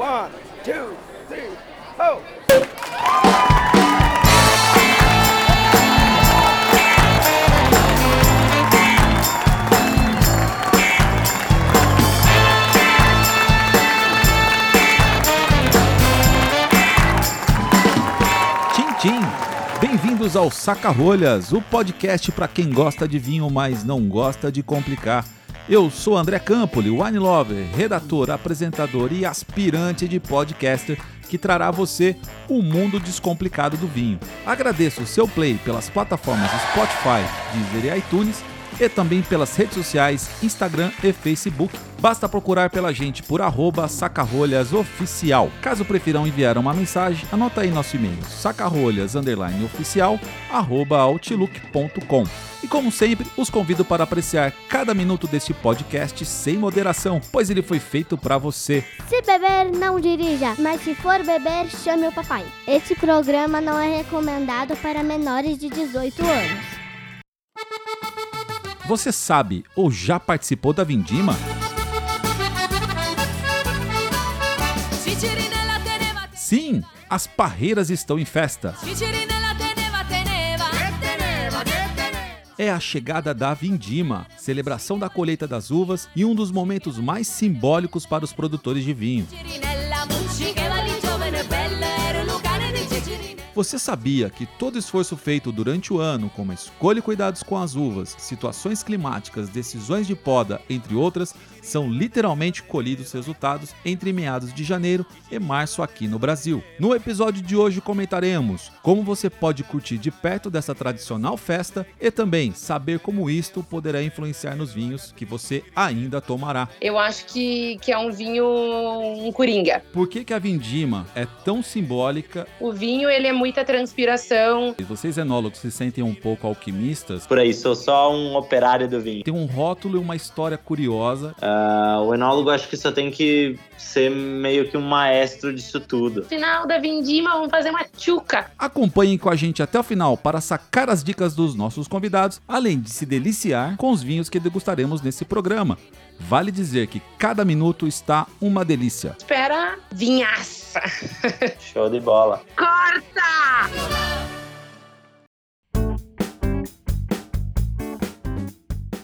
One, two, three, tchim! Bem-vindos ao Saca-Rolhas, o podcast para quem gosta de vinho, mas não gosta de complicar. Eu sou André Campoli, wine lover, redator, apresentador e aspirante de podcaster que trará a você o mundo descomplicado do vinho. Agradeço o seu play pelas plataformas Spotify, Deezer e iTunes e também pelas redes sociais Instagram e Facebook. Basta procurar pela gente por arroba sacarolhasoficial. Caso prefiram enviar uma mensagem, anota aí nosso e-mail sacarolhas oficial arroba outlook.com. E como sempre, os convido para apreciar cada minuto deste podcast sem moderação, pois ele foi feito para você. Se beber, não dirija, mas se for beber, chame o papai. Este programa não é recomendado para menores de 18 anos. Você sabe ou já participou da Vindima? Sim, as parreiras estão em festa. É a chegada da Vindima, celebração da colheita das uvas e um dos momentos mais simbólicos para os produtores de vinho. Você sabia que todo esforço feito durante o ano, como a escolha e cuidados com as uvas, situações climáticas, decisões de poda, entre outras, são literalmente colhidos resultados entre meados de janeiro e março aqui no Brasil? No episódio de hoje comentaremos como você pode curtir de perto dessa tradicional festa e também saber como isto poderá influenciar nos vinhos que você ainda tomará. Eu acho que, que é um vinho um coringa. Por que, que a vindima é tão simbólica O vinho, ele é muita transpiração. e vocês enólogos se sentem um pouco alquimistas? Por aí, sou só um operário do vinho. Tem um rótulo e uma história curiosa Ah, o enólogo acho que só tem que ser meio que um maestro disso tudo. Final da vindima, vamos fazer uma tchuca. Acompanhem com a gente até o final para sacar as dicas dos nossos convidados, além de se deliciar com os vinhos que degustaremos nesse programa. Vale dizer que cada minuto está uma delícia. Espera, vinhaça. Show de bola. Corta!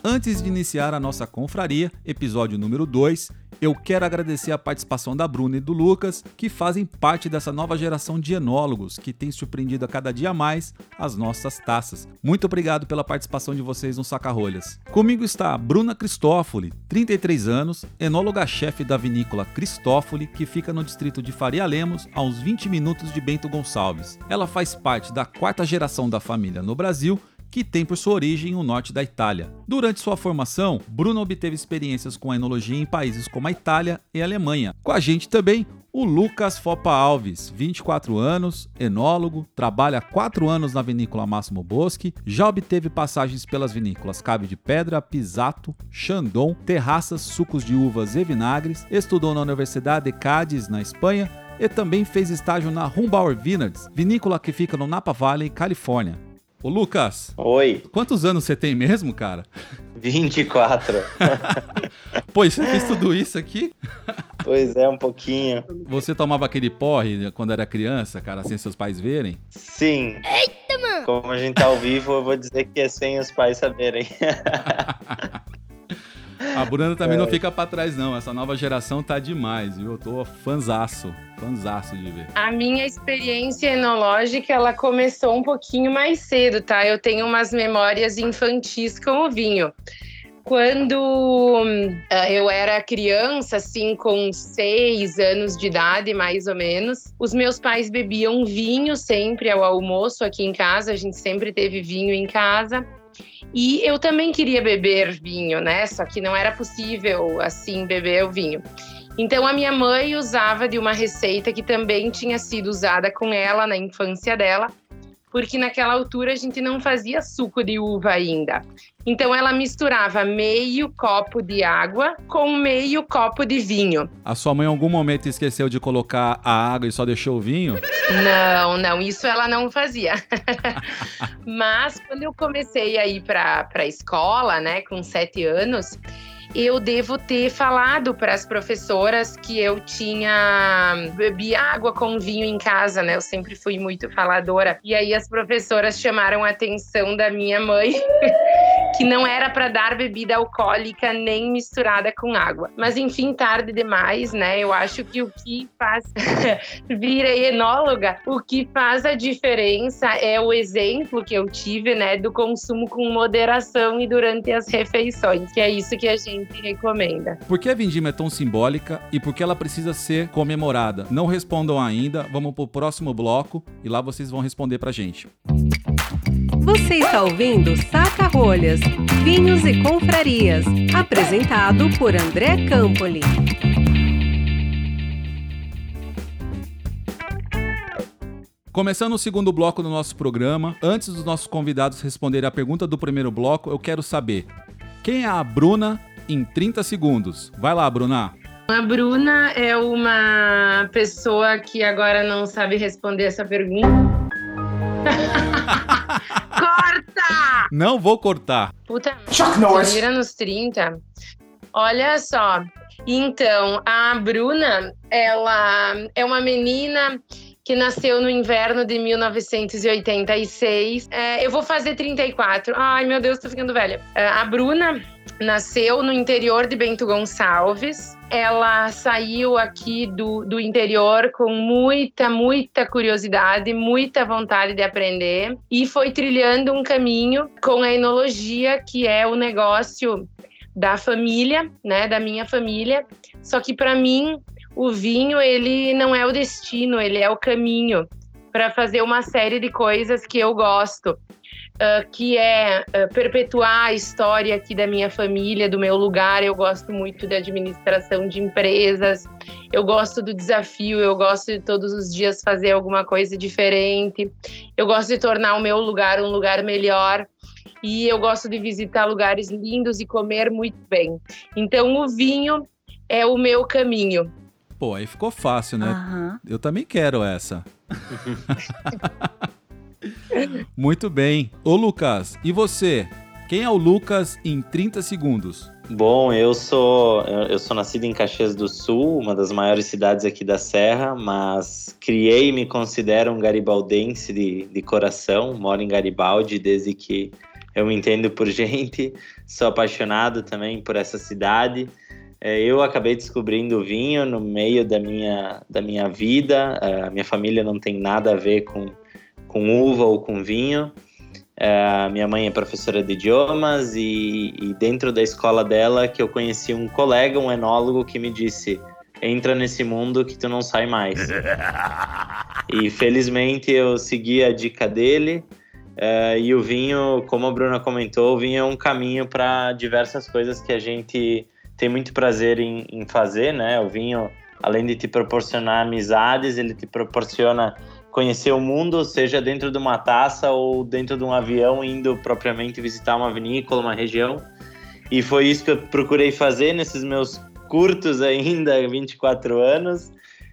Antes de iniciar a nossa confraria, episódio número 2, eu quero agradecer a participação da Bruna e do Lucas, que fazem parte dessa nova geração de enólogos que tem surpreendido a cada dia mais as nossas taças. Muito obrigado pela participação de vocês no Saca-Rolhas. Comigo está a Bruna Cristófoli, 33 anos, enóloga-chefe da vinícola Cristófoli, que fica no distrito de Faria Lemos, a uns 20 minutos de Bento Gonçalves. Ela faz parte da quarta geração da família no Brasil que tem por sua origem o norte da Itália. Durante sua formação, Bruno obteve experiências com a enologia em países como a Itália e a Alemanha. Com a gente também o Lucas Fopa Alves, 24 anos, enólogo, trabalha há 4 anos na vinícola Máximo Bosque, já obteve passagens pelas vinícolas Cave de Pedra, Pisato, Chandon, Terraças, Sucos de Uvas e Vinagres, estudou na Universidade de Cádiz, na Espanha, e também fez estágio na Humbauer Vineyards, vinícola que fica no Napa Valley, Califórnia. Ô Lucas, Oi, quantos anos você tem mesmo, cara? 24. Pô, e você fez tudo isso aqui? pois é, um pouquinho. Você tomava aquele porre quando era criança, cara, sem seus pais verem? Sim. Eita, mano! Como a gente tá ao vivo, eu vou dizer que é sem os pais saberem. A Bruna também não fica pra trás, não. Essa nova geração tá demais, viu? Eu tô fanzaço, fanzaço de ver. A minha experiência enológica, ela começou um pouquinho mais cedo, tá? Eu tenho umas memórias infantis com o vinho. Quando ah, eu era criança, assim, com seis anos de idade, mais ou menos, os meus pais bebiam vinho sempre ao almoço aqui em casa. A gente sempre teve vinho em casa. E eu também queria beber vinho, né? Só que não era possível, assim, beber o vinho. Então a minha mãe usava de uma receita que também tinha sido usada com ela na infância dela, porque naquela altura a gente não fazia suco de uva ainda. Então ela misturava meio copo de água com meio copo de vinho. A sua mãe em algum momento esqueceu de colocar a água e só deixou o vinho? Não, não, isso ela não fazia. Mas quando eu comecei a ir para a escola, né, com sete anos, eu devo ter falado para as professoras que eu tinha bebi água com vinho em casa, né? Eu sempre fui muito faladora. E aí as professoras chamaram a atenção da minha mãe que não era para dar bebida alcoólica nem misturada com água. Mas enfim, tarde demais, né? Eu acho que o que faz virei enóloga, o que faz a diferença é o exemplo que eu tive, né, do consumo com moderação e durante as refeições, que é isso que a gente recomenda. Por que a vindima é tão simbólica e por que ela precisa ser comemorada? Não respondam ainda, vamos pro próximo bloco e lá vocês vão responder pra gente. Você está ouvindo Saca Rolhas, Vinhos e Confrarias, apresentado por André Campoli. Começando o segundo bloco do nosso programa, antes dos nossos convidados responderem a pergunta do primeiro bloco, eu quero saber quem é a Bruna em 30 segundos. Vai lá, Bruna. A Bruna é uma pessoa que agora não sabe responder essa pergunta. Corta! Não vou cortar. Puta, Chuck Norris. vira nos 30. Olha só. Então, a Bruna, ela é uma menina que nasceu no inverno de 1986. É, eu vou fazer 34. Ai, meu Deus, tô ficando velha. É, a Bruna nasceu no interior de Bento Gonçalves. Ela saiu aqui do, do interior com muita, muita curiosidade, muita vontade de aprender e foi trilhando um caminho com a enologia, que é o negócio da família, né, da minha família. Só que para mim o vinho ele não é o destino, ele é o caminho para fazer uma série de coisas que eu gosto, ah, que é ah, perpetuar a história aqui da minha família, do meu lugar. Eu gosto muito de administração de empresas, eu gosto do desafio, eu gosto de todos os dias fazer alguma coisa diferente, eu gosto de tornar o meu lugar um lugar melhor. E eu gosto de visitar lugares lindos e comer muito bem. Então, o vinho é o meu caminho. Pô, aí ficou fácil, né? Aham. Eu também quero essa. Muito bem. Ô, Lucas, e você? Quem é o Lucas em 30 segundos? Bom, eu sou eu sou nascido em Caxias do Sul, uma das maiores cidades aqui da Serra, mas criei e me considero um garibaldense de, de coração. Moro em Garibaldi desde que eu me entendo por gente. Sou apaixonado também por essa cidade. É, Eu acabei descobrindo o vinho no meio da minha, da minha vida. A minha família não tem nada a ver com, com uva ou com vinho. É, minha mãe é professora de idiomas e, e dentro da escola dela que eu conheci um colega, um enólogo, que me disse entra nesse mundo que tu não sai mais. e felizmente eu segui a dica dele é, e o vinho, como a Bruna comentou, o vinho é um caminho para diversas coisas que a gente tem muito prazer em, em fazer, né? O vinho, além de te proporcionar amizades, ele te proporciona conhecer o mundo, seja dentro de uma taça ou dentro de um avião, indo propriamente visitar uma vinícola, uma região. E foi isso que eu procurei fazer nesses meus curtos ainda, 24 anos.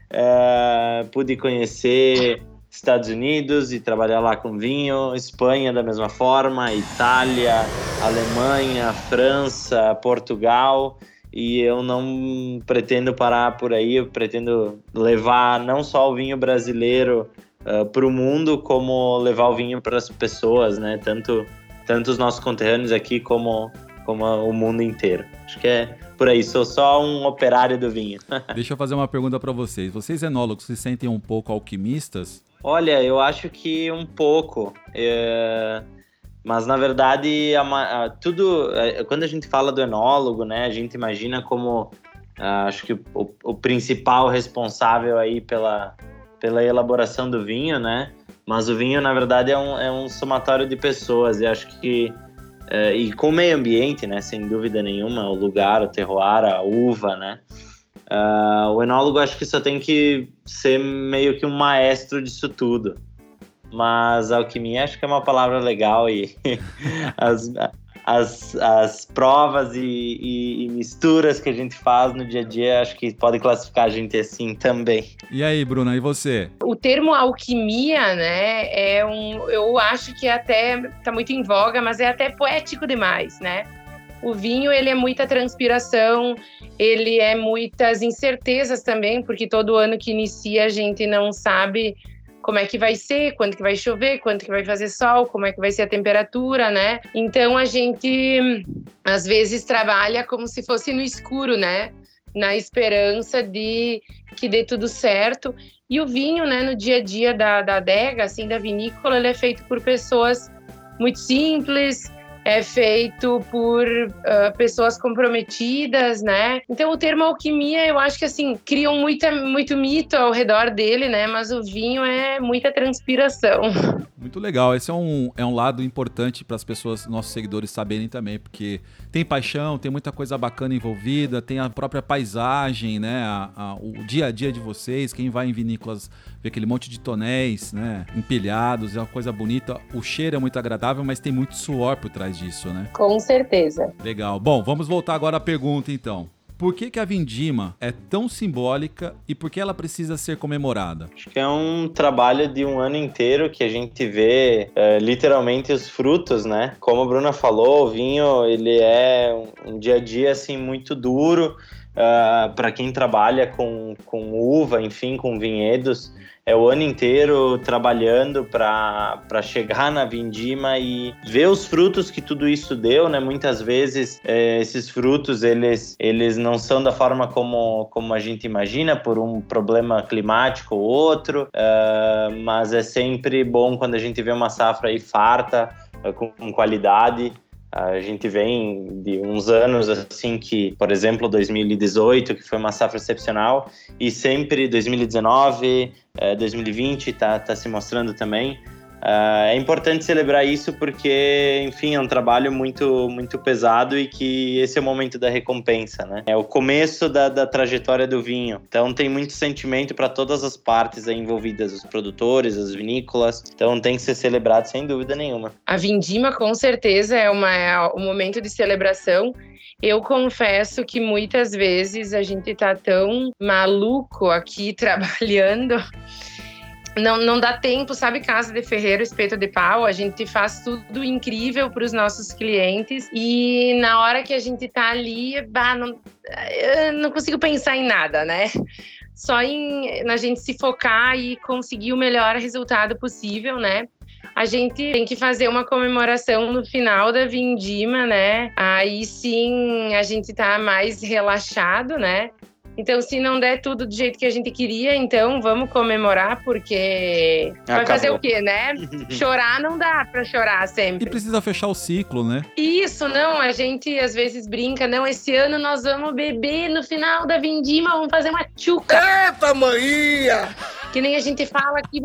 É, pude conhecer Estados Unidos e trabalhar lá com vinho, Espanha da mesma forma, Itália, Alemanha, França, Portugal. E eu não pretendo parar por aí, eu pretendo levar não só o vinho brasileiro para o mundo, como levar o vinho para as pessoas, né? Tanto, tanto os nossos conterrâneos aqui como, como o mundo inteiro. Acho que é por aí, sou só um operário do vinho. Deixa eu fazer uma pergunta para vocês. Vocês enólogos se sentem um pouco alquimistas? Olha, eu acho que um pouco. É, Mas na verdade, a a- tudo. é, Quando a gente fala do enólogo, né, a gente imagina como ah, acho que o, o principal responsável aí pela, pela elaboração do vinho, né? Mas o vinho, na verdade, é um, é um somatório de pessoas. E acho que. é, e com o meio ambiente, né? Sem dúvida nenhuma, o lugar, o terroir, a uva, né? Ah, o enólogo acho que só tem que ser meio que um maestro disso tudo. Mas alquimia acho que é uma palavra legal e as, as, as provas e, e- e misturas que a gente faz no dia a dia acho que pode classificar a gente assim também. E aí, Bruna, e você? O termo alquimia, né, é um, eu acho que até tá muito em voga, mas é até poético demais, né? O vinho, ele é muita transpiração, ele é muitas incertezas também, porque todo ano que inicia a gente não sabe como é que vai ser, quando que vai chover, quando que vai fazer sol, como é que vai ser a temperatura, né? Então a gente às vezes trabalha como se fosse no escuro, né? Na esperança de que dê tudo certo. E o vinho, né, no dia a dia da, da adega, assim, da vinícola, ele é feito por pessoas muito simples, é feito por uh, pessoas comprometidas, né? Então o termo alquimia, eu acho que assim, criam muita, muito mito ao redor dele, né? Mas o vinho é muita transpiração. Muito legal. Esse é um, é um lado importante para as pessoas, nossos seguidores, saberem também, porque tem paixão, tem muita coisa bacana envolvida, tem a própria paisagem, né? A, a, o dia a dia de vocês. Quem vai em vinícolas vê aquele monte de tonéis, né? Empilhados, é uma coisa bonita. O cheiro é muito agradável, mas tem muito suor por trás disso, né? Com certeza. Legal. Bom, vamos voltar agora à pergunta então. Por que, que a Vindima é tão simbólica e por que ela precisa ser comemorada? Acho que é um trabalho de um ano inteiro que a gente vê é, literalmente os frutos, né? Como a Bruna falou, o vinho ele é um dia a dia assim muito duro uh, ah, para quem trabalha com, com uva, enfim, com vinhedos é o ano inteiro trabalhando para chegar na vindima e ver os frutos que tudo isso deu, né? Muitas vezes é, esses frutos eles, eles não são da forma como, como a gente imagina, por um problema climático ou outro, uh, mas é sempre bom quando a gente vê uma safra aí farta, com, com qualidade. A gente vem de uns anos assim que, por exemplo, 2018, que foi uma safra excepcional, e sempre 2019, 2020 está tá se mostrando também. Uh, é importante celebrar isso porque, enfim, é um trabalho muito, muito pesado e que esse é o momento da recompensa, né? É o começo da, da trajetória do vinho. Então tem muito sentimento para todas as partes envolvidas, os produtores, as vinícolas. Então tem que ser celebrado sem dúvida nenhuma. A vindima, com certeza, é, uma, é um momento de celebração. Eu confesso que muitas vezes a gente tá tão maluco aqui trabalhando não, não dá tempo, sabe, casa de ferreiro, espeto de pau, a gente faz tudo incrível para os nossos clientes e na hora que a gente tá ali, bah, não, não consigo pensar em nada, né? Só em na gente se focar e conseguir o melhor resultado possível, né? A gente tem que fazer uma comemoração no final da vindima, né? Aí sim a gente tá mais relaxado, né? Então, se não der tudo do jeito que a gente queria, então vamos comemorar, porque Acabou. vai fazer o quê, né? chorar não dá pra chorar sempre. E precisa fechar o ciclo, né? Isso, não. A gente às vezes brinca, não, esse ano nós vamos beber no final da vindima, vamos fazer uma tchuca. Eita, maninha! Que nem a gente fala aqui,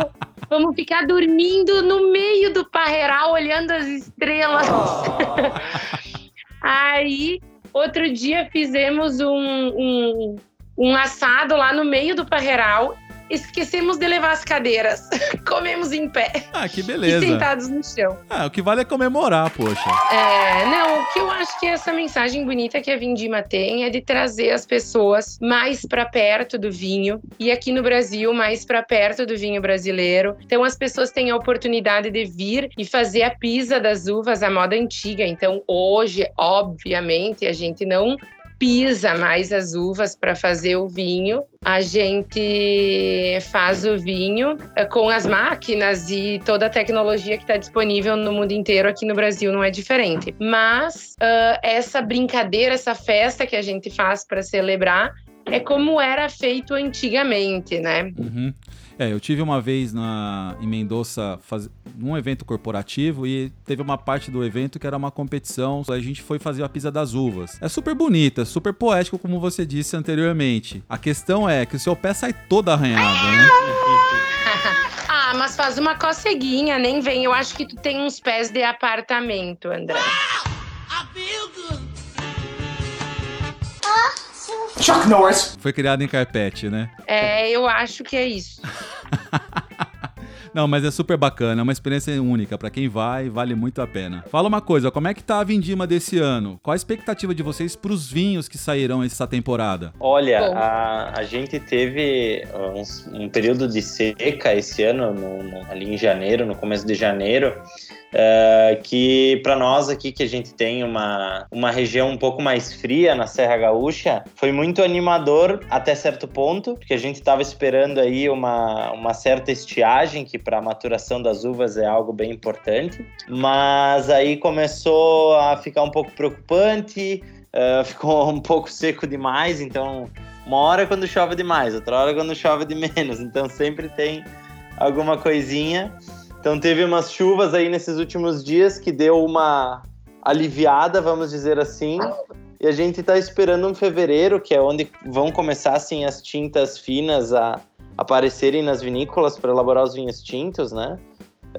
vamos ficar dormindo no meio do parreiral, olhando as estrelas. Oh. Aí, outro dia fizemos um, um um assado lá no meio do parreiral. Esquecemos de levar as cadeiras. Comemos em pé. Ah, que beleza. E sentados no chão. Ah, o que vale é comemorar, poxa. É, não, o que eu acho que essa mensagem bonita que a Vindima tem é de trazer as pessoas mais para perto do vinho e aqui no Brasil mais para perto do vinho brasileiro. Então as pessoas têm a oportunidade de vir e fazer a pisa das uvas à moda antiga. Então hoje, obviamente, a gente não pisa mais as uvas para fazer o vinho. A gente faz o vinho eh, com as máquinas e toda a tecnologia que está disponível no mundo inteiro. Aqui no Brasil não é diferente. Mas uh, essa brincadeira, essa festa que a gente faz para celebrar é como era feito antigamente, né? Uhum. É, eu tive uma vez na, em Mendoza faz, num evento corporativo e teve uma parte do evento que era uma competição. A gente foi fazer a pisa das uvas. É super bonita, super poético, como você disse anteriormente. A questão é que o seu pé sai todo arranhado, né? ah, mas faz uma coceguinha, nem vem. Eu acho que tu tem uns pés de apartamento, André. Chuck Norris. Foi criado em carpete, né? É, eu acho que é isso. Não, mas é super bacana, é uma experiência única. para quem vai, vale muito a pena. Fala uma coisa, como é que tá a vindima desse ano? Qual a expectativa de vocês pros vinhos que sairão essa temporada? Olha, a, a, gente teve um, um, período de seca esse ano, no, no, ali em janeiro, no começo de janeiro. É, que para nós aqui que a gente tem uma, uma região um pouco mais fria na Serra Gaúcha, foi muito animador até certo ponto, porque a gente estava esperando aí uma, uma certa estiagem, que para a maturação das uvas é algo bem importante, mas aí começou a ficar um pouco preocupante, uh, ficou um pouco seco demais, então uma hora quando chove demais, outra hora quando chove de menos, então sempre tem alguma coisinha. Então teve umas chuvas aí nesses últimos dias que deu uma aliviada, vamos dizer assim. E a gente está esperando um fevereiro, que é onde vão começar assim as tintas finas a aparecerem nas vinícolas para elaborar os vinhos tintos, né?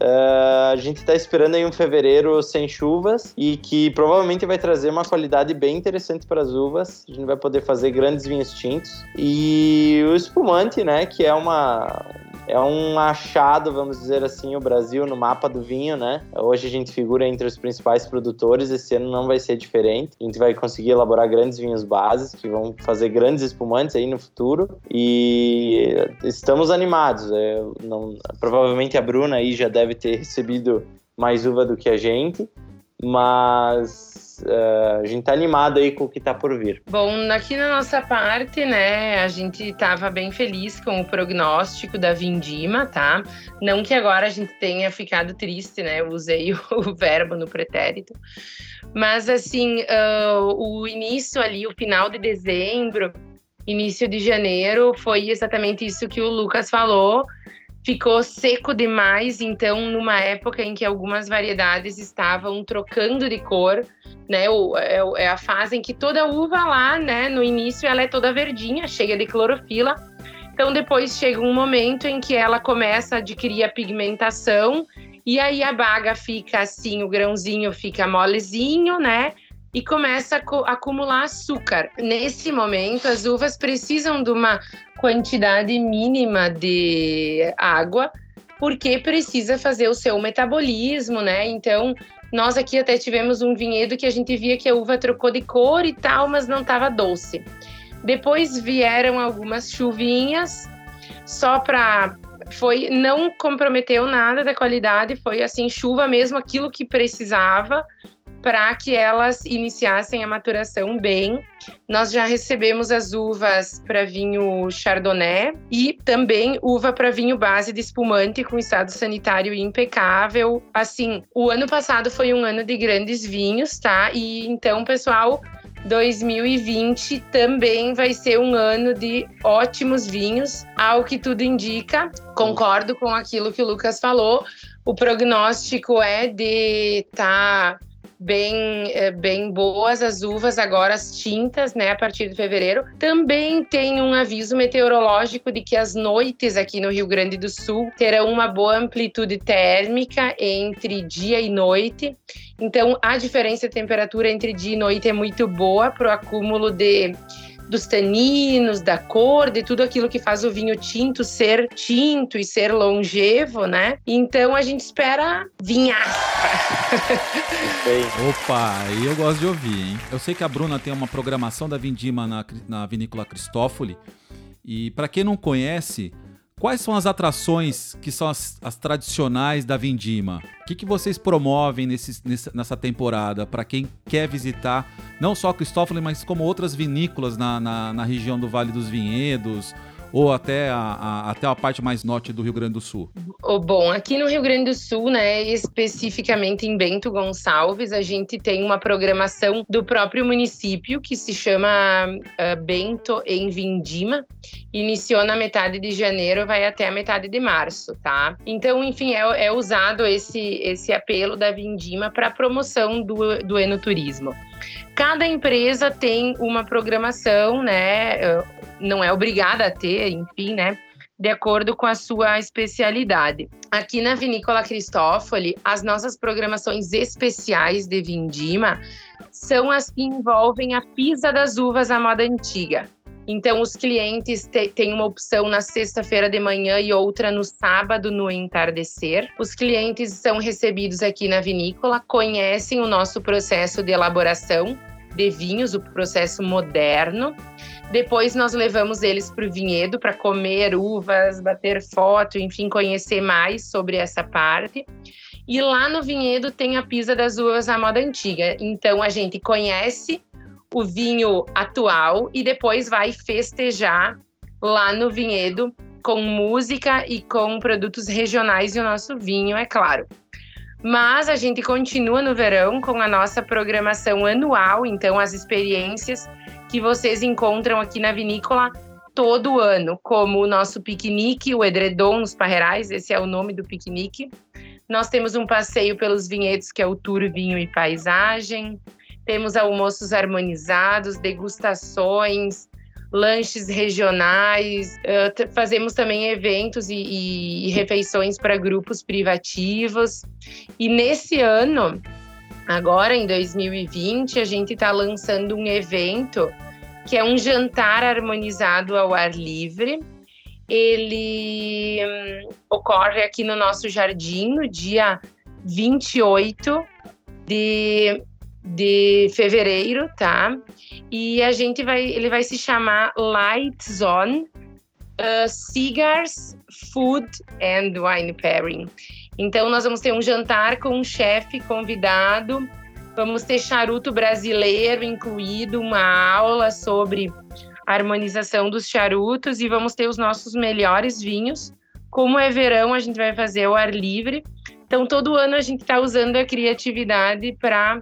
Uh, a gente está esperando aí um fevereiro sem chuvas e que provavelmente vai trazer uma qualidade bem interessante para as uvas. A gente vai poder fazer grandes vinhos tintos. E o espumante, né, que é uma, é um achado, vamos dizer assim, o Brasil no mapa do vinho, né? Hoje a gente figura entre os principais produtores, esse ano não vai ser diferente. A gente vai conseguir elaborar grandes vinhos bases que vão fazer grandes espumantes aí no futuro e estamos animados. É, não, provavelmente a Bruna aí já deve ter recebido mais uva do que a gente, mas uh, a gente tá animado aí com o que tá por vir. Bom, aqui na nossa parte, né, a gente tava bem feliz com o prognóstico da Vindima, tá? Não que agora a gente tenha ficado triste, né? Eu usei o verbo no pretérito. Mas, assim, uh, o início ali, o final de dezembro, início de janeiro, foi exatamente isso que o Lucas falou ficou seco demais, então numa época em que algumas variedades estavam trocando de cor, né? É, é a fase em que toda uva lá, né, no início ela é toda verdinha, cheia de clorofila. Então depois chega um momento em que ela começa a adquirir a pigmentação e aí a baga fica assim, o grãozinho fica molezinho, né? E começa a acumular açúcar. Nesse momento, as uvas precisam de uma quantidade mínima de água, porque precisa fazer o seu metabolismo, né? Então, nós aqui até tivemos um vinhedo que a gente via que a uva trocou de cor e tal, mas não estava doce. Depois vieram algumas chuvinhas, só para foi não comprometeu nada da qualidade, foi assim chuva mesmo aquilo que precisava para que elas iniciassem a maturação bem. Nós já recebemos as uvas para vinho Chardonnay e também uva para vinho base de espumante com estado sanitário impecável. Assim, o ano passado foi um ano de grandes vinhos, tá? E então, pessoal, 2020 também vai ser um ano de ótimos vinhos, ao que tudo indica. Concordo com aquilo que o Lucas falou. O prognóstico é de estar tá bem, é, bem boas as uvas, agora as tintas, né, a partir de fevereiro. Também tem um aviso meteorológico de que as noites aqui no Rio Grande do Sul terão uma boa amplitude térmica entre dia e noite. Então, a diferença de temperatura entre dia e noite é muito boa para o acúmulo de dos taninos, da cor, de tudo aquilo que faz o vinho tinto ser tinto e ser longevo, né? Então a gente espera vinhaça. Opa, aí eu gosto de ouvir, hein? Eu sei que a Bruna tem uma programação da Vindima na, na Vinícola Cristófoli. E para quem não conhece, Quais são as atrações que são as, as tradicionais da Vindima? O que, que vocês promovem nesse, nessa temporada para quem quer visitar não só Cristófoli, mas como outras vinícolas na, na, na região do Vale dos Vinhedos, ou até a, a, até a parte mais norte do Rio Grande do Sul? Bom, aqui no Rio Grande do Sul, né, especificamente em Bento Gonçalves, a gente tem uma programação do próprio município que se chama uh, Bento em Vindima. Iniciou na metade de janeiro, vai até a metade de março, tá? Então, enfim, é, é usado esse, esse apelo da Vindima para promoção do, do enoturismo. Cada empresa tem uma programação, né? Não é obrigada a ter, enfim, né? De acordo com a sua especialidade. Aqui na Vinícola Cristófoli, as nossas programações especiais de Vindima são as que envolvem a pisa das uvas à moda antiga. Então, os clientes têm uma opção na sexta-feira de manhã e outra no sábado, no entardecer. Os clientes são recebidos aqui na vinícola, conhecem o nosso processo de elaboração de vinhos, o processo moderno. Depois nós levamos eles para o vinhedo para comer uvas, bater foto, enfim, conhecer mais sobre essa parte. E lá no vinhedo tem a pisa das uvas à moda antiga. Então a gente conhece o vinho atual e depois vai festejar lá no vinhedo com música e com produtos regionais e o nosso vinho, é claro. Mas a gente continua no verão com a nossa programação anual, então as experiências que vocês encontram aqui na vinícola todo ano, como o nosso piquenique, o edredom nos parreirais, esse é o nome do piquenique. Nós temos um passeio pelos vinhedos, que é o Tour Vinho e Paisagem. Temos almoços harmonizados, degustações, lanches regionais. Uh, fazemos também eventos e, e, e refeições para grupos privativos. E nesse ano, agora em 2020, a gente está lançando um evento que é um jantar harmonizado ao ar livre. Ele hum, ocorre aqui no nosso jardim no dia 28 de, de fevereiro, tá? E a gente vai, ele vai se chamar Light Zone uh, Cigars, Food and Wine Pairing. Então nós vamos ter um jantar com um chefe convidado Vamos ter charuto brasileiro incluído, uma aula sobre harmonização dos charutos e vamos ter os nossos melhores vinhos. Como é verão, a gente vai fazer o ar livre. Então, todo ano a gente está usando a criatividade para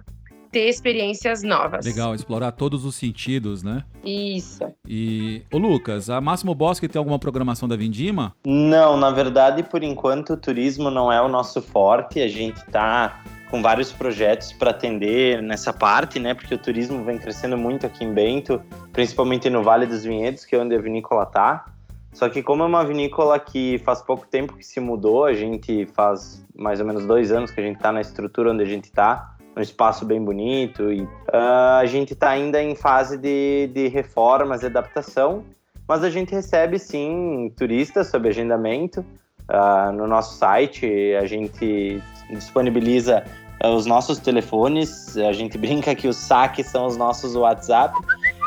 ter experiências novas. Legal, explorar todos os sentidos, né? Isso. E, ô Lucas, a Máximo Bosque tem alguma programação da Vindima? Não, na verdade, por enquanto, o turismo não é o nosso forte. A gente está com vários projetos para atender nessa parte, né? Porque o turismo vem crescendo muito aqui em Bento, principalmente no Vale dos Vinhedos, que é onde a vinícola tá. Só que como é uma vinícola que faz pouco tempo que se mudou, a gente faz mais ou menos dois anos que a gente está na estrutura onde a gente está, um espaço bem bonito e uh, a gente está ainda em fase de, de reformas e adaptação, mas a gente recebe sim turistas sob agendamento. Uh, no nosso site a gente disponibiliza uh, os nossos telefones. A gente brinca que os saques são os nossos WhatsApp.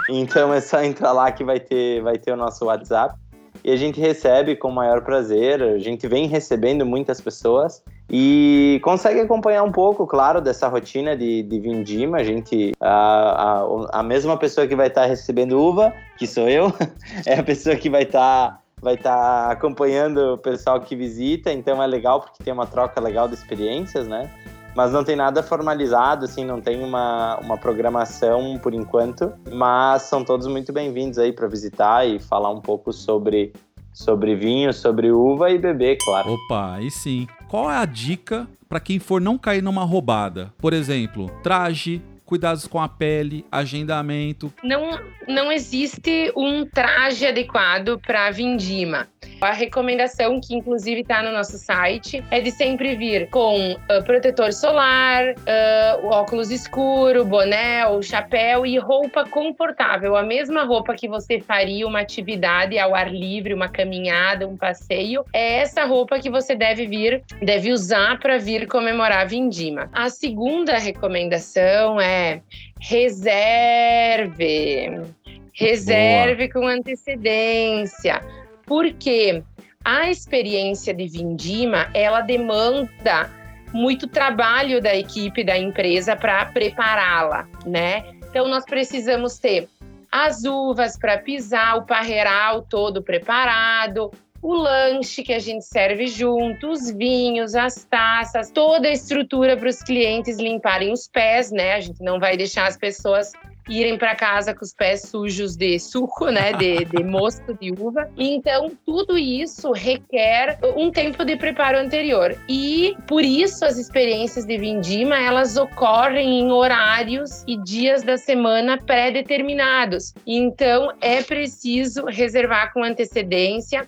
Então é só entrar lá que vai ter, vai ter o nosso WhatsApp. E a gente recebe com o maior prazer. A gente vem recebendo muitas pessoas e consegue acompanhar um pouco, claro, dessa rotina de, de vindima. A gente, a, a, a mesma pessoa que vai estar recebendo uva, que sou eu, é a pessoa que vai estar vai estar tá acompanhando o pessoal que visita, então é legal porque tem uma troca legal de experiências, né? Mas não tem nada formalizado, assim, não tem uma, uma programação por enquanto, mas são todos muito bem-vindos aí para visitar e falar um pouco sobre sobre vinho, sobre uva e beber, claro. Opa, aí sim. Qual é a dica para quem for não cair numa roubada? Por exemplo, traje, cuidados com a pele, agendamento. Não, não existe um traje adequado para vindima. A recomendação, que inclusive está no nosso site, é de sempre vir com uh, protetor solar, uh, óculos escuro, boné, ou chapéu e roupa confortável. A mesma roupa que você faria uma atividade ao ar livre, uma caminhada, um passeio, é essa roupa que você deve vir, deve usar para vir comemorar a vindima. A segunda recomendação é reserve. Reserve Boa. com antecedência porque a experiência de vindima ela demanda muito trabalho da equipe da empresa para prepará-la, né? Então nós precisamos ter as uvas para pisar, o parreiral todo preparado, o lanche que a gente serve junto, os vinhos, as taças, toda a estrutura para os clientes limparem os pés, né? A gente não vai deixar as pessoas irem para casa com os pés sujos de suco, né, de, de mosto de uva. Então, tudo isso requer um tempo de preparo anterior. E por isso as experiências de vindima, elas ocorrem em horários e dias da semana pré-determinados. Então, é preciso reservar com antecedência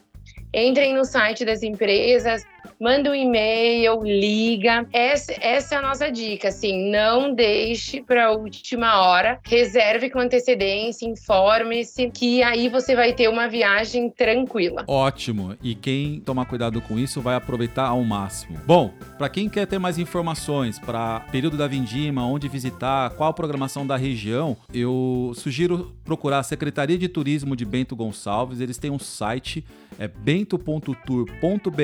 entrem no site das empresas, manda um e-mail, liga. Essa, essa é a nossa dica, assim, não deixe para a última hora, reserve com antecedência, informe-se, que aí você vai ter uma viagem tranquila. Ótimo. E quem tomar cuidado com isso vai aproveitar ao máximo. Bom, para quem quer ter mais informações para período da vindima, onde visitar, qual a programação da região, eu sugiro procurar a Secretaria de Turismo de Bento Gonçalves. Eles têm um site, é bento.tour.br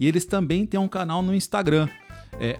e eles também têm um canal no Instagram. é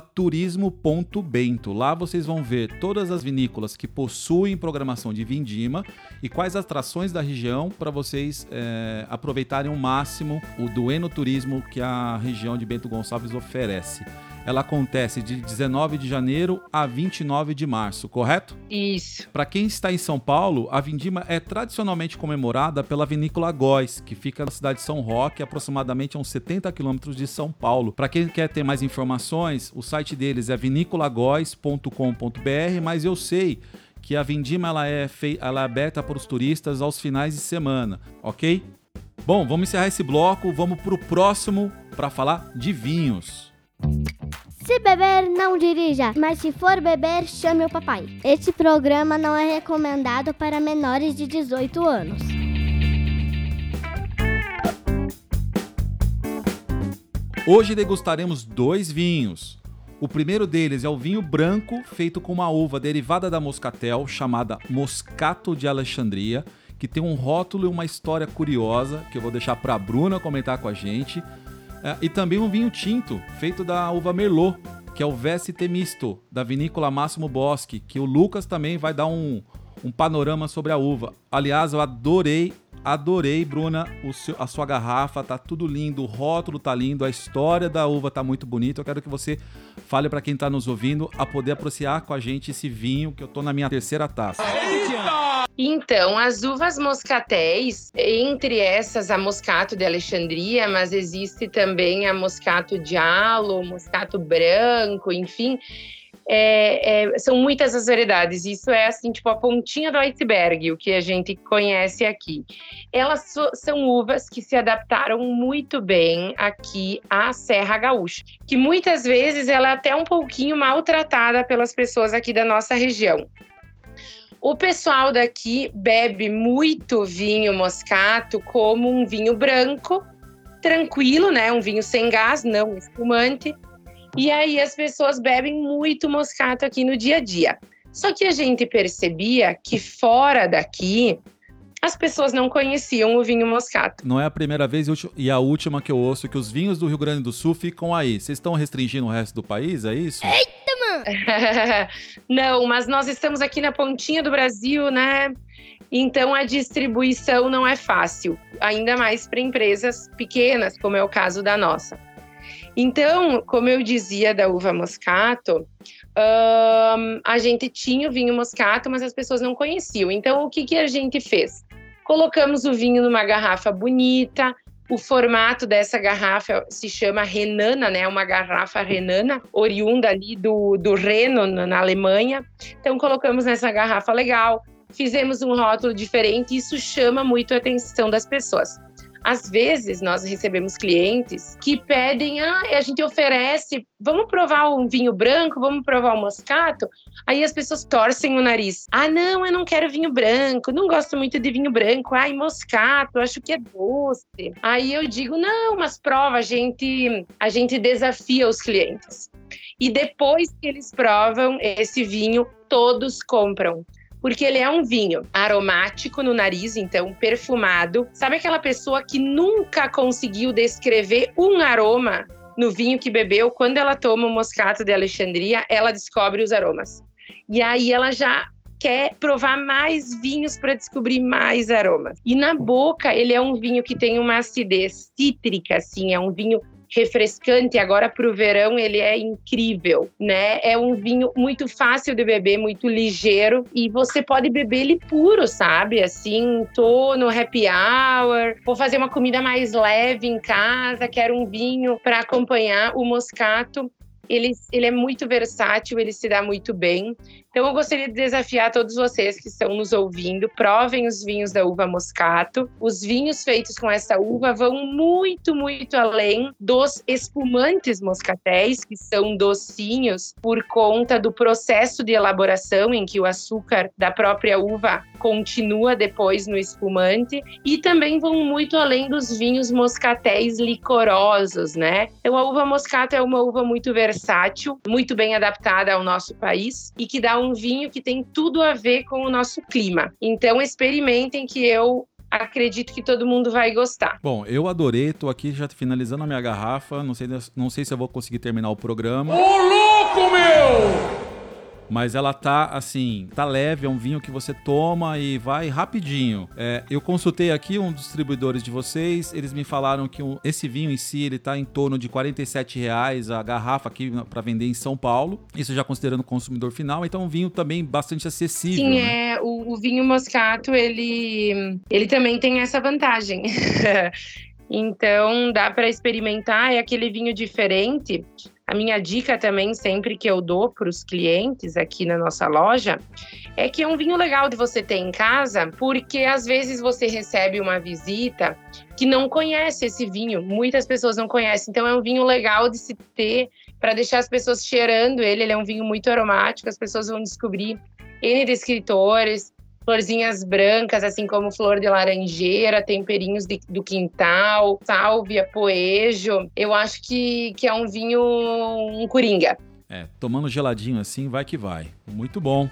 turismo.bento. Lá vocês vão ver todas as vinícolas que possuem programação de vindima e quais atrações da região para vocês é, aproveitarem o máximo o do enoturismo que a região de Bento Gonçalves oferece. Ela acontece de 19 de janeiro a 29 de março, correto? Isso. Para quem está em São Paulo, a vindima é tradicionalmente comemorada pela vinícola Góis, que fica na cidade de São Roque, aproximadamente a uns 70 quilômetros de São Paulo. Para quem quer ter mais informações, o site deles é vinícolagóis.com.br, mas eu sei que a vindima ela é, fei ela é aberta para os turistas aos finais de semana, ok? Bom, vamos encerrar esse bloco, vamos para o próximo para falar de vinhos. Se beber, não dirija, mas se for beber, chame o papai. Este programa não é recomendado para menores de 18 anos. Hoje degustaremos dois vinhos. O primeiro deles é o vinho branco, feito com uma uva derivada da moscatel, chamada Moscato de Alexandria, que tem um rótulo e uma história curiosa, que eu vou deixar para a Bruna comentar com a gente. É, e também um vinho tinto, feito da uva Merlot, que é o VST Misto, da vinícola Máximo Bosque, que o Lucas também vai dar um, um panorama sobre a uva. Aliás, eu adorei, adorei, Bruna, seu, a sua garrafa, tá tudo lindo, o rótulo tá lindo, a história da uva tá muito bonita. Eu quero que você fale para quem tá nos ouvindo a poder apreciar com a gente esse vinho, que eu tô na minha terceira taça. Então, as uvas moscatéis, entre essas a Moscato de Alexandria, mas existe também a Moscato Diallo, Moscato Branco, enfim, é, é, são muitas as variedades. Isso é assim, tipo a pontinha do iceberg, o que a gente conhece aqui. Elas so, são uvas que se adaptaram muito bem aqui à Serra Gaúcha, que muitas vezes ela é até um pouquinho maltratada pelas pessoas aqui da nossa região. O pessoal daqui bebe muito vinho moscato como um vinho branco, tranquilo, né? Um vinho sem gás, não espumante. E aí as pessoas bebem muito moscato aqui no dia a dia. Só que a gente percebia que fora daqui as pessoas não conheciam o vinho moscato. Não é a primeira vez e a última que eu ouço que os vinhos do Rio Grande do Sul ficam aí. Vocês estão restringindo o resto do país, é isso? Eita, mano! não, mas nós estamos aqui na pontinha do Brasil, né? Então a distribuição não é fácil, ainda mais para empresas pequenas, como é o caso da nossa. Então, como eu dizia da uva moscato, a gente tinha o vinho moscato, mas as pessoas não conheciam. Então, o que, que a gente fez? Colocamos o vinho numa garrafa bonita. O formato dessa garrafa se chama Renana, né? Uma garrafa renana, oriunda ali do, do Reno, na Alemanha. Então, colocamos nessa garrafa legal, fizemos um rótulo diferente, isso chama muito a atenção das pessoas. Às vezes nós recebemos clientes que pedem, ah, a gente oferece, vamos provar um vinho branco, vamos provar um moscato. Aí as pessoas torcem o nariz. Ah, não, eu não quero vinho branco, não gosto muito de vinho branco. Ai, moscato, acho que é doce. Aí eu digo, não, mas prova, a gente, a gente desafia os clientes. E depois que eles provam esse vinho, todos compram porque ele é um vinho aromático no nariz, então perfumado. Sabe aquela pessoa que nunca conseguiu descrever um aroma no vinho que bebeu? Quando ela toma o moscato de Alexandria, ela descobre os aromas. E aí ela já quer provar mais vinhos para descobrir mais aromas. E na boca, ele é um vinho que tem uma acidez cítrica, assim, é um vinho refrescante. Agora para o verão ele é incrível, né? É um vinho muito fácil de beber, muito ligeiro e você pode beber ele puro, sabe? Assim, tô no happy hour, vou fazer uma comida mais leve em casa, quero um vinho para acompanhar o moscato. Ele, ele é muito versátil, ele se dá muito bem. Então, eu gostaria de desafiar todos vocês que estão nos ouvindo, provem os vinhos da uva moscato. Os vinhos feitos com essa uva vão muito, muito além dos espumantes moscatéis, que são docinhos por conta do processo de elaboração em que o açúcar da própria uva continua depois no espumante e também vão muito além dos vinhos moscatéis licorosos, né? Então a uva moscato é uma uva muito versátil, muito bem adaptada ao nosso país e que dá um vinho que tem tudo a ver com o nosso clima. Então experimentem que eu acredito que todo mundo vai gostar. Bom, eu adorei, tô aqui já finalizando a minha garrafa, não sei, não sei se eu vou conseguir terminar o programa. Ô, louco, meu! Mas ela tá assim, tá leve, é um vinho que você toma e vai rapidinho. É, eu consultei aqui um dos distribuidores de vocês, eles me falaram que esse vinho em si ele tá em torno de 47 reais a garrafa aqui para vender em São Paulo. Isso já considerando o consumidor final, então um vinho também bastante acessível. Sim, né? é o, o vinho moscato ele ele também tem essa vantagem. Então dá para experimentar, é aquele vinho diferente. A minha dica também, sempre que eu dou para os clientes aqui na nossa loja, é que é um vinho legal de você ter em casa, porque às vezes você recebe uma visita que não conhece esse vinho, muitas pessoas não conhecem, então é um vinho legal de se ter para deixar as pessoas cheirando ele. Ele é um vinho muito aromático, as pessoas vão descobrir N descritores, florzinhas brancas, assim como flor de laranjeira, temperinhos de, do quintal, sálvia, poejo. Eu acho que, que é um vinho, um coringa. É, tomando geladinho assim, vai que vai. Muito bom.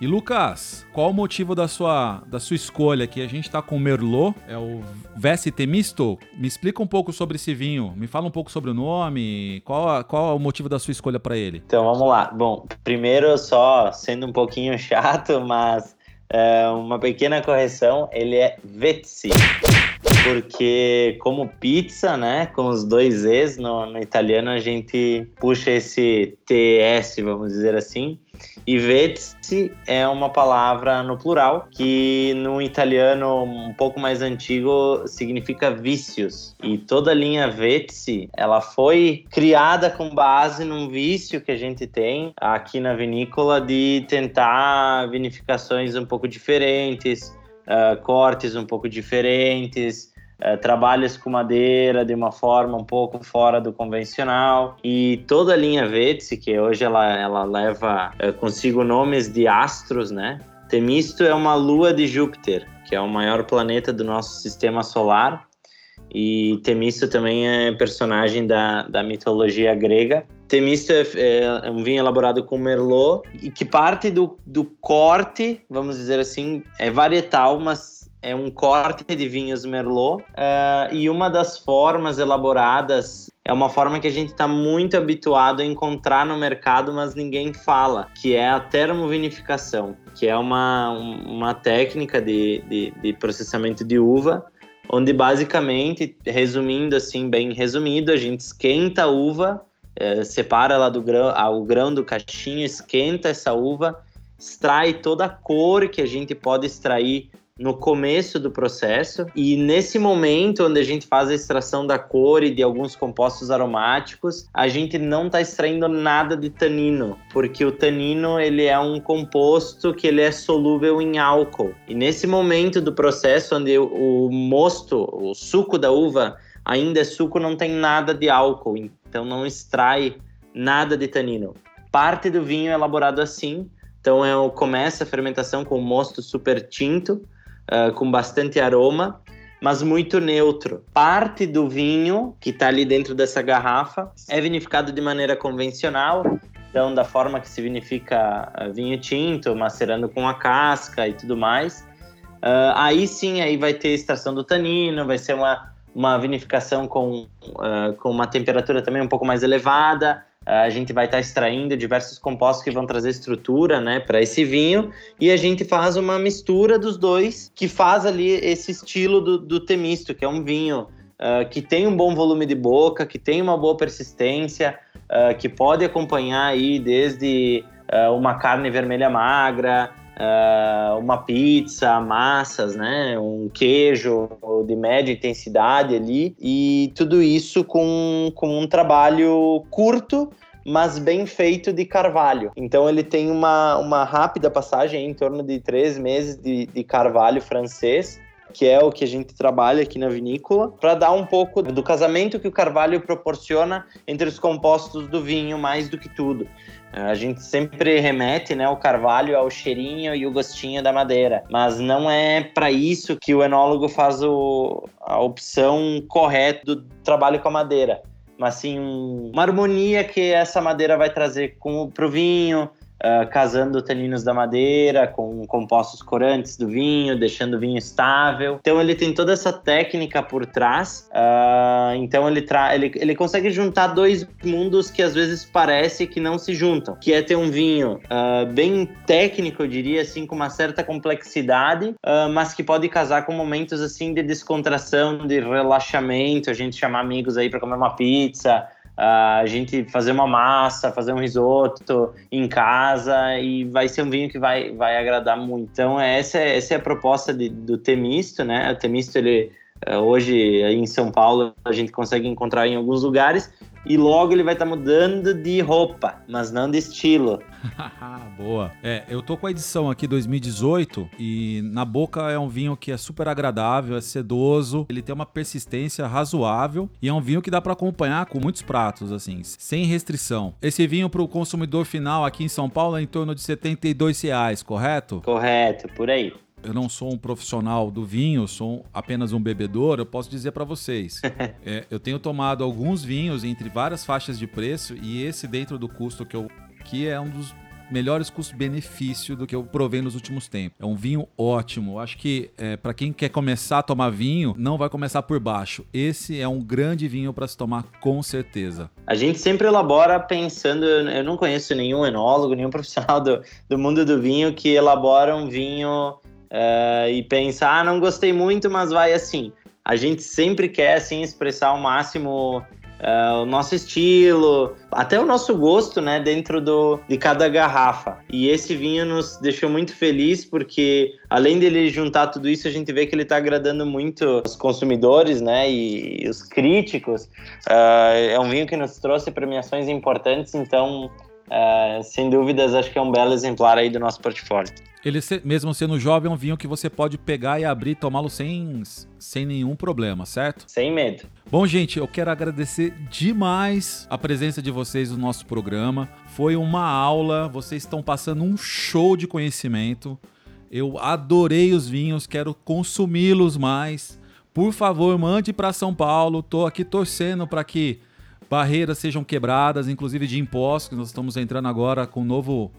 E Lucas, qual o motivo da sua, da sua escolha aqui? A gente está com o Merlot, é o VST Misto. Me explica um pouco sobre esse vinho. Me fala um pouco sobre o nome. Qual, qual é o motivo da sua escolha para ele? Então vamos lá. Bom, primeiro só sendo um pouquinho chato, mas é, uma pequena correção, ele é Vezzi, porque como pizza, né, com os dois Es, no, no italiano a gente puxa esse TS, vamos dizer assim, e vezzi é uma palavra no plural que no italiano um pouco mais antigo significa vícios. E toda a linha vezzi, ela foi criada com base num vício que a gente tem aqui na vinícola de tentar vinificações um pouco diferentes, uh, cortes um pouco diferentes, é, trabalhos com madeira de uma forma um pouco fora do convencional e toda a linha Vetsi, que hoje ela, ela leva é, consigo nomes de astros, né? Temisto é uma lua de Júpiter, que é o maior planeta do nosso sistema solar e Temisto também é personagem da, da mitologia grega. Temisto é, é, é, um vinho elaborado com Merlot e que parte do, do corte, vamos dizer assim, é varietal, mas é um corte de vinhos Merlot uh, e uma das formas elaboradas é uma forma que a gente está muito habituado a encontrar no mercado, mas ninguém fala, que é a termovinificação, que é uma, uma técnica de, de, de processamento de uva, onde basicamente, resumindo assim, bem resumido, a gente esquenta a uva, é, separa ela do grão, o grão do cachinho, esquenta essa uva, extrai toda a cor que a gente pode extrair no começo do processo e nesse momento onde a gente faz a extração da cor e de alguns compostos aromáticos, a gente não está extraindo nada de tanino, porque o tanino ele é um composto que ele é solúvel em álcool. E nesse momento do processo onde o mosto, o suco da uva ainda é suco, não tem nada de álcool, então não extrai nada de tanino. Parte do vinho é elaborado assim, então é, começa a fermentação com o mosto super tinto, uh, com bastante aroma, mas muito neutro. Parte do vinho que está ali dentro dessa garrafa é vinificado de maneira convencional, então da forma que se vinifica uh, vinho tinto, macerando com a casca e tudo mais. Uh, aí sim, aí vai ter extração do tanino, vai ser uma, uma vinificação com, com uma temperatura também um pouco mais elevada, a gente vai estar extraindo diversos compostos que vão trazer estrutura, né, para esse vinho, e a gente faz uma mistura dos dois que faz ali esse estilo do, do temisto, que é um vinho uh, que tem um bom volume de boca, que tem uma boa persistência, uh, que pode acompanhar aí desde uh, uma carne vermelha magra, uh, uma pizza, massas, né? Um queijo de média intensidade ali. E tudo isso com, com um trabalho curto, mas bem feito de carvalho. Então ele tem uma, uma rápida passagem em torno de três meses de, de carvalho francês que é o que a gente trabalha aqui na vinícola, para dar um pouco do casamento que o carvalho proporciona entre os compostos do vinho, mais do que tudo. A gente sempre remete né, o carvalho ao cheirinho e o gostinho da madeira, mas não é para isso que o enólogo faz o, a opção correta do trabalho com a madeira, mas sim uma harmonia que essa madeira vai trazer para o vinho, uh, casando taninos da madeira com compostos corantes do vinho, deixando o vinho estável. Então ele tem toda essa técnica por trás. Uh, então ele, ele, ele consegue juntar dois mundos que às vezes parece que não se juntam, que é ter um vinho uh, bem técnico, eu diria assim, com uma certa complexidade, mas que pode casar com momentos assim de descontração, de relaxamento, a gente chamar amigos aí para comer uma pizza, a gente fazer uma massa, fazer um risoto em casa e vai ser um vinho que vai, vai agradar muito. Então essa é, essa é a proposta de, do Temisto, né? O Temisto ele é, hoje em São Paulo a gente consegue encontrar em alguns lugares e logo ele vai estar tá mudando de roupa, mas não de estilo. Boa. É, eu tô com a edição aqui 2018 e na boca é um vinho que é super agradável, é sedoso, ele tem uma persistência razoável e é um vinho que dá para acompanhar com muitos pratos assim, sem restrição. Esse vinho para o consumidor final aqui em São Paulo é em torno de 72 reais, correto? Correto, por aí eu não sou um profissional do vinho, sou apenas um bebedor, eu posso dizer para vocês. é, eu tenho tomado alguns vinhos entre várias faixas de preço e esse dentro do custo que eu que é um dos melhores custo-benefício do que eu provei nos últimos tempos. É um vinho ótimo. Acho que é, para quem quer começar a tomar vinho, não vai começar por baixo. Esse é um grande vinho para se tomar com certeza. A gente sempre elabora pensando. Eu não conheço nenhum enólogo, nenhum profissional do, do mundo do vinho que elabora um vinho uh, e pensa, ah, não gostei muito, mas vai assim. A gente sempre quer assim expressar ao máximo uh, o nosso estilo, até o nosso gosto, né, dentro do, de cada garrafa. E esse vinho nos deixou muito feliz porque além dele juntar tudo isso, a gente vê que ele está agradando muito os consumidores, né, e, e os críticos. Uh, é um vinho que nos trouxe premiações importantes, então Uh, sem dúvidas, acho que é um belo exemplar aí do nosso portfólio. Ele, mesmo sendo jovem, é um vinho que você pode pegar e abrir e tomá-lo sem, sem nenhum problema, certo? Sem medo. Bom, gente, eu quero agradecer demais a presença de vocês no nosso programa. Foi uma aula, vocês estão passando um show de conhecimento. Eu adorei os vinhos, quero consumi-los mais. Por favor, mande para São Paulo. Tô aqui torcendo para que barreiras sejam quebradas, inclusive de impostos. Nós estamos entrando agora com um novo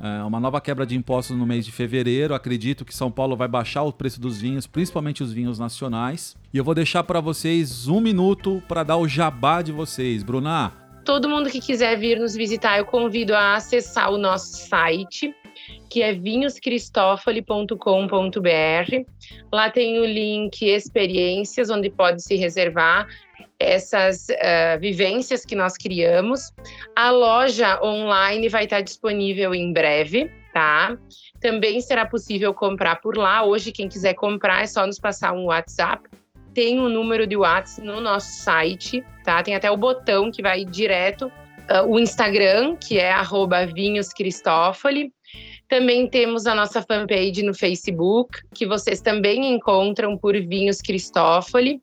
é, uma nova quebra de impostos no mês de fevereiro. Acredito que São Paulo vai baixar o preço dos vinhos, principalmente os vinhos nacionais. E eu vou deixar para vocês um minuto para dar o jabá de vocês. Bruna. Todo mundo que quiser vir nos visitar, eu convido a acessar o nosso site, que é vinhoscristofoli.com.br. Lá tem o link experiências, onde pode se reservar essas uh, vivências que nós criamos. A loja online vai estar disponível em breve, tá? Também será possível comprar por lá. Hoje, quem quiser comprar é só nos passar um WhatsApp. Tem o um número de WhatsApp no nosso site, tá? Tem até o botão que vai direto. Uh, o Instagram, que é vinhoscristófoli. Também temos a nossa fanpage no Facebook, que vocês também encontram por Vinhos Cristófoli.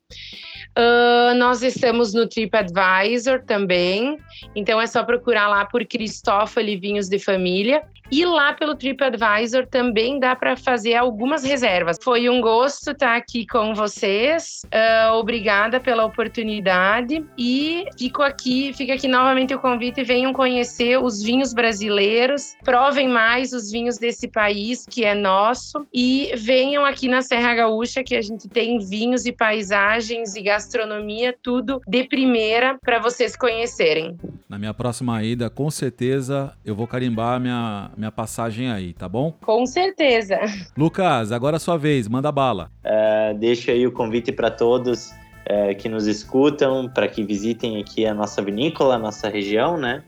Uh, nós estamos no TripAdvisor também, então é só procurar lá por Cristófoli Vinhos de Família. E lá pelo TripAdvisor também dá para fazer algumas reservas. Foi um gosto estar aqui com vocês. Uh, obrigada pela oportunidade. E fico aqui, fica aqui novamente o convite. Venham conhecer os vinhos brasileiros. Provem mais os vinhos desse país que é nosso. E venham aqui na Serra Gaúcha, que a gente tem vinhos e paisagens e gastronomia, tudo de primeira para vocês conhecerem. Na minha próxima ida, com certeza, eu vou carimbar minha minha passagem aí, tá bom? Com certeza. Lucas, agora é a sua vez, manda bala. Uh, deixo aí o convite para todos uh, que nos escutam, para que visitem aqui a nossa vinícola, a nossa região, né?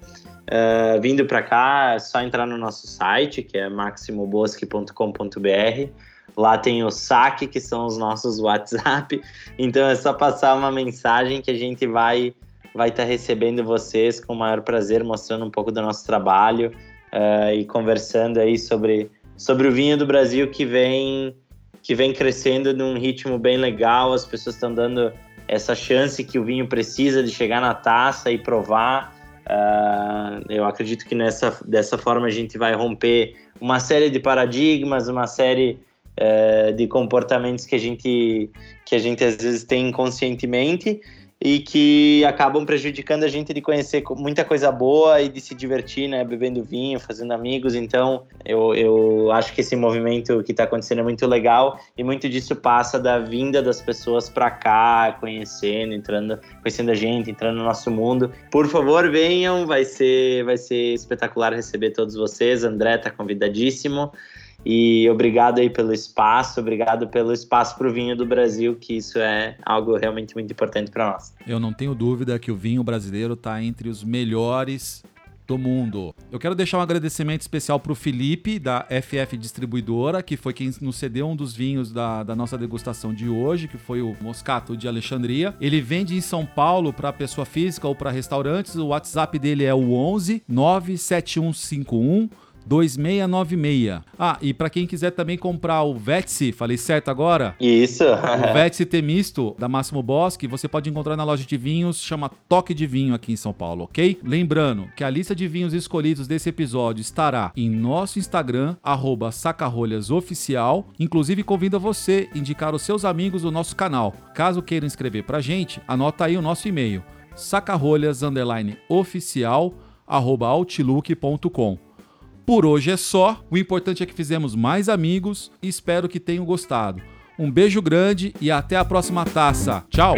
Uh, vindo para cá, é só entrar no nosso site, que é maximobosque.com.br. Lá tem o saque, que são os nossos WhatsApp. Então é só passar uma mensagem que a gente vai vai estar tá recebendo vocês com o maior prazer, mostrando um pouco do nosso trabalho uh, e conversando aí sobre, sobre o vinho do Brasil que vem que vem crescendo num ritmo bem legal. As pessoas estão dando essa chance que o vinho precisa de chegar na taça e provar. Uh, eu acredito que nessa, dessa forma a gente vai romper uma série de paradigmas, uma série uh, de comportamentos que a gente que a gente às vezes tem inconscientemente e que acabam prejudicando a gente de conhecer muita coisa boa e de se divertir, né? Bebendo vinho, fazendo amigos. Então, eu, eu acho que esse movimento que está acontecendo é muito legal e muito disso passa da vinda das pessoas para cá, conhecendo, entrando, conhecendo a gente, entrando no nosso mundo. Por favor, venham, vai ser, vai ser espetacular receber todos vocês. André está convidadíssimo. E obrigado aí pelo espaço, obrigado pelo espaço para o vinho do Brasil, que isso é algo realmente muito importante para nós. Eu não tenho dúvida que o vinho brasileiro está entre os melhores do mundo. Eu quero deixar um agradecimento especial para o Felipe, da FF Distribuidora, que foi quem nos cedeu um dos vinhos da, da nossa degustação de hoje, que foi o Moscato de Alexandria. Ele vende em São Paulo para pessoa física ou para restaurantes. O WhatsApp dele é o 11 97151 2696. Ah, e para quem quiser também comprar o Vetsy, falei certo agora? Isso. o Vetsy Temisto da Máximo Bosque, você pode encontrar na loja de vinhos, chama Toque de Vinho aqui em São Paulo, ok? Lembrando que a lista de vinhos escolhidos desse episódio estará em nosso Instagram, sacarolhasoficial. Inclusive, convido você a indicar os seus amigos do nosso canal. Caso queiram inscrever pra gente, anota aí o nosso e-mail, sacarolhas_oficial@outlook.com. Por hoje é só. O importante é que fizemos mais amigos e espero que tenham gostado. Um beijo grande e até a próxima taça. Tchau!